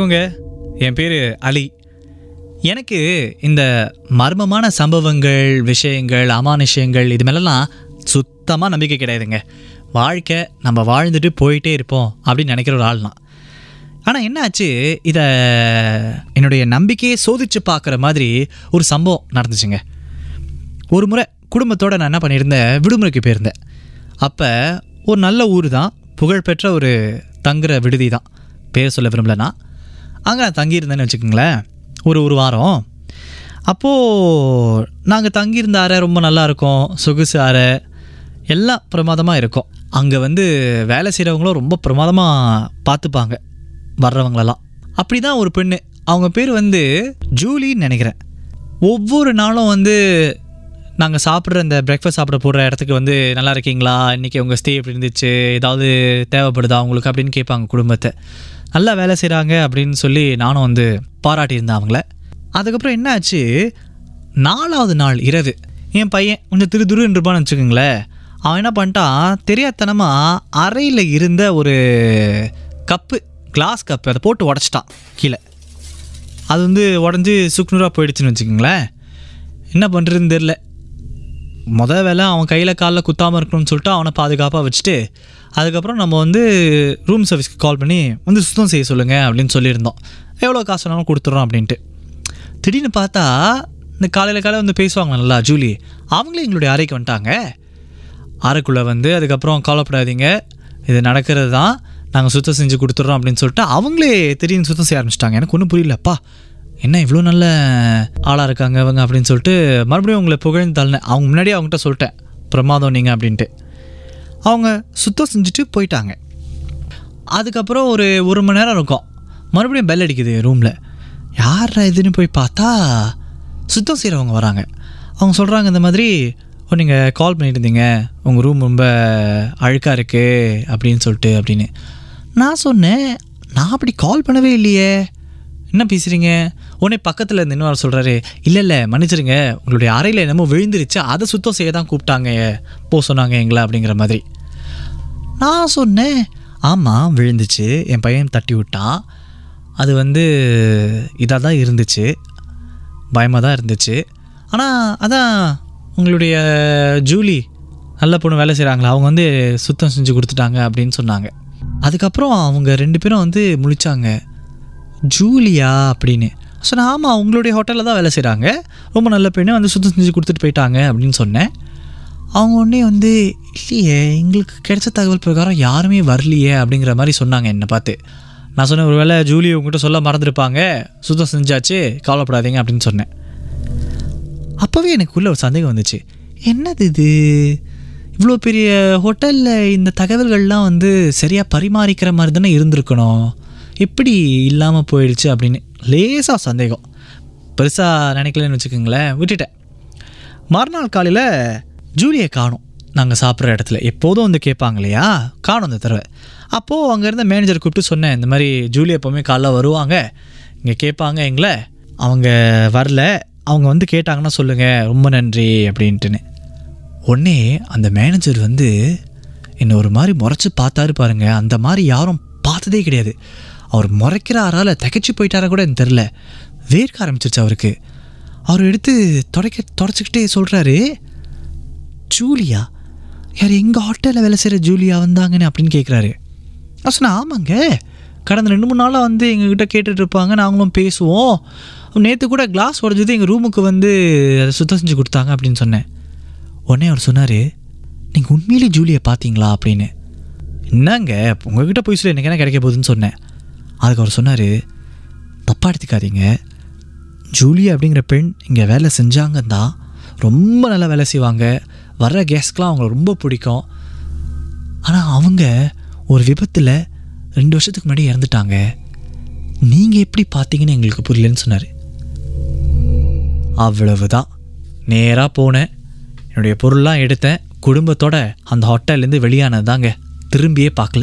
வணக்கங்க என் பேர் அலி. எனக்கு இந்த மர்மமான சம்பவங்கள் விஷயங்கள் அமானுஷயங்கள் இது மேலெல்லாம் சுத்தமாக நம்பிக்கை கிடையாதுங்க. வாழ்க்கை நம்ம வாழ்ந்துட்டு போயிட்டே இருப்போம் அப்படின்னு நினைக்கிற ஒரு ஆள் தான் ஆனால் என்னாச்சு? இதை என்னுடைய நம்பிக்கையை சோதிச்சு பார்க்குற மாதிரி ஒரு சம்பவம் நடந்துச்சுங்க. ஒரு முறை குடும்பத்தோடு நான் என்ன பண்ணியிருந்தேன்? விடுமுறைக்கு போயிருந்தேன். அப்போ ஒரு நல்ல ஊர் தான் புகழ்பெற்ற ஒரு தங்குற விடுதி தான் பேர் சொல்ல விரும்பலன்னா. அங்கே நான் தங்கியிருந்தேன்னு வச்சுக்கோங்களேன். ஒரு ஒரு வாரம். அப்போது நாங்கள் தங்கியிருந்த அறை ரொம்ப நல்லா இருக்கும். சொகுசு அறை. எல்லாம் பிரமாதமாக இருக்கும். அங்கே வந்து வேலை செய்கிறவங்களும் ரொம்ப பிரமாதமாக பார்த்துப்பாங்க. வர்றவங்களெல்லாம். அப்படி தான் ஒரு பெண்ணு. அவங்க பேர் வந்து ஜூலின்னு நினைக்கிறேன். ஒவ்வொரு நாளும் வந்து நாங்கள் சாப்பிட்ற இந்த பிரேக்ஃபாஸ்ட் சாப்பிட போடுற இடத்துக்கு வந்து நல்லா இருக்கீங்களா? இன்றைக்கி உங்கள் ஸ்டே எப்படி இருந்துச்சு? ஏதாவது தேவைப்படுதா உங்களுக்கு? அப்படின்னு கேட்பாங்க குடும்பத்தை. நல்லா வேலை செய்கிறாங்க அப்படின்னு சொல்லி நானும் வந்து பாராட்டியிருந்தேன் அவங்கள. அதுக்கப்புறம் என்ன ஆச்சு நாலாவது நாள் இரவு. என் பையன் கொஞ்சம் திரு துருன்னு இருப்பான்னு வச்சுக்கோங்களேன். அவன் என்ன பண்ணிட்டான்? தெரியாதனமாக அறையில் இருந்த ஒரு கப்பு கிளாஸ் கப்பு அதை போட்டு உடச்சிட்டான் கீழே. அது வந்து உடஞ்சி சுக்குநூறாக போயிடுச்சுன்னு வச்சுக்கோங்களேன். என்ன பண்ணுறதுன்னு தெரில மொதல் வேலை அவன் கையில் காலில் குத்தாமல் இருக்கணும்னு சொல்லிட்டு அவனை பாதுகாப்பாக வச்சுட்டு அதுக்கப்புறம் நம்ம வந்து ரூம் சர்வீஸ்க்கு கால் பண்ணி வந்து சுத்தம் செய்ய சொல்லுங்கள் அப்படின்னு சொல்லியிருந்தோம். எவ்வளோ காசு வேணாலும் கொடுத்துட்றோம் அப்படின்ட்டு. திடீர்னு பார்த்தா இந்த காலையில் காலையில் வந்து பேசுவாங்க நல்லா ஜூலி. அவங்களே எங்களுடைய அறைக்கு வந்துட்டாங்க. அறைக்குள்ளே வந்து அதுக்கப்புறம் கவலைப்படாதீங்க. இது நடக்கிறது தான். நாங்கள் சுத்தம் செஞ்சு கொடுத்துட்றோம் அப்படின்னு சொல்லிட்டு அவங்களே திடீர்னு சுத்தம் செய்ய ஆரம்பிச்சிட்டாங்க. எனக்கு ஒன்றும் புரியலப்பா. என்ன இவ்வளோ நல்ல ஆளாக இருக்காங்க இவங்க? அப்படின்னு சொல்லிட்டு மறுபடியும் உங்களை புகழ்ந்து தள்ளினேன் அவங்க முன்னாடியே அவங்ககிட்ட சொல்லிட்டேன் பிரமாதம் நீங்கள் அப்படின்ட்டு. அவங்க சுத்தம் செஞ்சுட்டு போயிட்டாங்க. அதுக்கப்புறம் ஒரு ஒரு மணி நேரம் இருக்கும். மறுபடியும் பெல் அடிக்குது ரூமில் யார் இதுன்னு போய் பார்த்தா? சுத்தம் செய்கிறவங்க வராங்க. அவங்க சொல்கிறாங்க இந்த மாதிரி ஓ நீங்கள் கால் பண்ணிட்டு இருந்தீங்க உங்கள் ரூம் ரொம்ப அழுக்காக இருக்குது அப்படின்னு சொல்லிட்டு அப்படின்னு. நான் சொன்னேன் நான் அப்படி கால் பண்ணவே இல்லையே. என்ன பேசுகிறீங்க உடனே பக்கத்தில் இருந்து இன்னொரு சொல்கிறாரு இல்லை இல்லை மன்னிச்சிருங்க உங்களுடைய அறையில் என்னமோ விழுந்துருச்சு அதை சுத்தம் செய்ய தான் கூப்பிட்டாங்க போ சொன்னாங்க எங்களை அப்படிங்கிற மாதிரி. நான் சொன்னேன் ஆமாம் விழுந்துச்சு என் பையன் தட்டி விட்டான் அது வந்து இதாக தான் இருந்துச்சு பயமாக தான் இருந்துச்சு. ஆனால் அதான் உங்களுடைய ஜூலி நல்ல பொண்ணு வேலை செய்கிறாங்களா அவங்க வந்து சுத்தம் செஞ்சு கொடுத்துட்டாங்க அப்படின்னு சொன்னாங்க. அதுக்கப்புறம் அவங்க ரெண்டு பேரும் வந்து முழிச்சாங்க. ஜூலியா அப்படின்னு. சொன்னேன் ஆமாம் உங்களுடைய ஹோட்டலில் தான் வேலை செய்கிறாங்க ரொம்ப நல்ல பெண்ணு வந்து சுத்தம் செஞ்சு கொடுத்துட்டு போயிட்டாங்க அப்படின்னு சொன்னேன். அவங்க உடனே வந்து இல்லையே எங்களுக்கு கிடைச்ச தகவல் பிரகாரம் யாருமே வரலையே அப்படிங்கிற மாதிரி சொன்னாங்க என்னை பார்த்து. நான் சொன்னேன் ஒரு வேளை ஜூலி உங்ககிட்ட சொல்ல மறந்துருப்பாங்க. சுத்தம் செஞ்சாச்சு கவலைப்படாதீங்க அப்படின்னு சொன்னேன். அப்போவே எனக்குள்ளே ஒரு சந்தேகம் வந்துச்சு. என்னது இது? இவ்வளோ பெரிய ஹோட்டலில் இந்த தகவல்கள்லாம் வந்து சரியாக பரிமாறிக்கிற மாதிரி தானே இருந்திருக்கணும்? எப்படி இல்லாமல் போயிடுச்சு அப்படின்னு லேசாக சந்தேகம். பெருசாக நினைக்கலன்னு வச்சுக்கோங்களேன் விட்டுட்டேன். மறுநாள் காலையில் ஜூலியை காணும். நாங்கள் சாப்பிட்ற இடத்துல. எப்போதும் வந்து கேட்பாங்க இல்லையா? காணும் இந்த தடவை. அப்போது அங்கே இருந்த மேனேஜர் கூப்பிட்டு சொன்னேன் இந்த மாதிரி ஜூலி எப்போவுமே காலைல வருவாங்க. இங்கே கேட்பாங்க எங்களை. அவங்க வரல. அவங்க வந்து கேட்டாங்கன்னா சொல்லுங்கள் ரொம்ப நன்றி அப்படின்ட்டுன்னு. உடனே அந்த மேனேஜர் வந்து என்னை ஒரு மாதிரி முறைச்சி பார்த்தாரு பாருங்கள் அந்த மாதிரி யாரும் பார்த்ததே கிடையாது. அவர் முறைக்கிறாரால் ஆறால் போயிட்டாரா கூட எனக்கு தெரில வேர்க்க ஆரம்பிச்சிருச்சு அவருக்கு. அவர் எடுத்து தொடக்க தொடச்சிக்கிட்டே சொல்கிறாரு ஜூலியா யார் எங்கள் ஹோட்டலில் வேலை செய்கிற ஜூலியா வந்தாங்கன்னு? அப்படின்னு கேட்குறாரு நான் சொன்னேன் ஆமாங்க. கடந்த ரெண்டு மூணு நாளாக வந்து எங்ககிட்ட கேட்டுட்டு இருப்பாங்க நாங்களும் பேசுவோம். நேற்று கூட கிளாஸ் உடஞ்சது எங்கள் ரூமுக்கு வந்து அதை சுத்தம் செஞ்சு கொடுத்தாங்க அப்படின்னு சொன்னேன். உடனே அவர் சொன்னார் நீங்கள் உண்மையிலே ஜூலியை பார்த்தீங்களா? அப்படின்னு. என்னங்க உங்ககிட்ட போய் சொல்லி எனக்கு என்ன கிடைக்க போகுதுன்னு சொன்னேன். அதுக்கு அவர் சொன்னார் தப்பாக எடுத்துக்காதீங்க. ஜூலி அப்படிங்கிற பெண் இங்கே வேலை செஞ்சாங்கன்னா ரொம்ப நல்லா வேலை செய்வாங்க. வர்ற கேஸ்க்கெலாம் அவங்கள ரொம்ப பிடிக்கும். ஆனால் அவங்க ஒரு விபத்தில் ரெண்டு வருஷத்துக்கு முன்னாடி இறந்துட்டாங்க. நீங்கள் எப்படி பார்த்தீங்கன்னு எங்களுக்கு புரியலன்னு சொன்னார். அவ்வளவுதான். நேராக போனேன். என்னுடைய பொருள்லாம் எடுத்தேன். குடும்பத்தோட அந்த ஹோட்டல்லேருந்து வெளியானது தாங்க திரும்பியே பார்க்கல.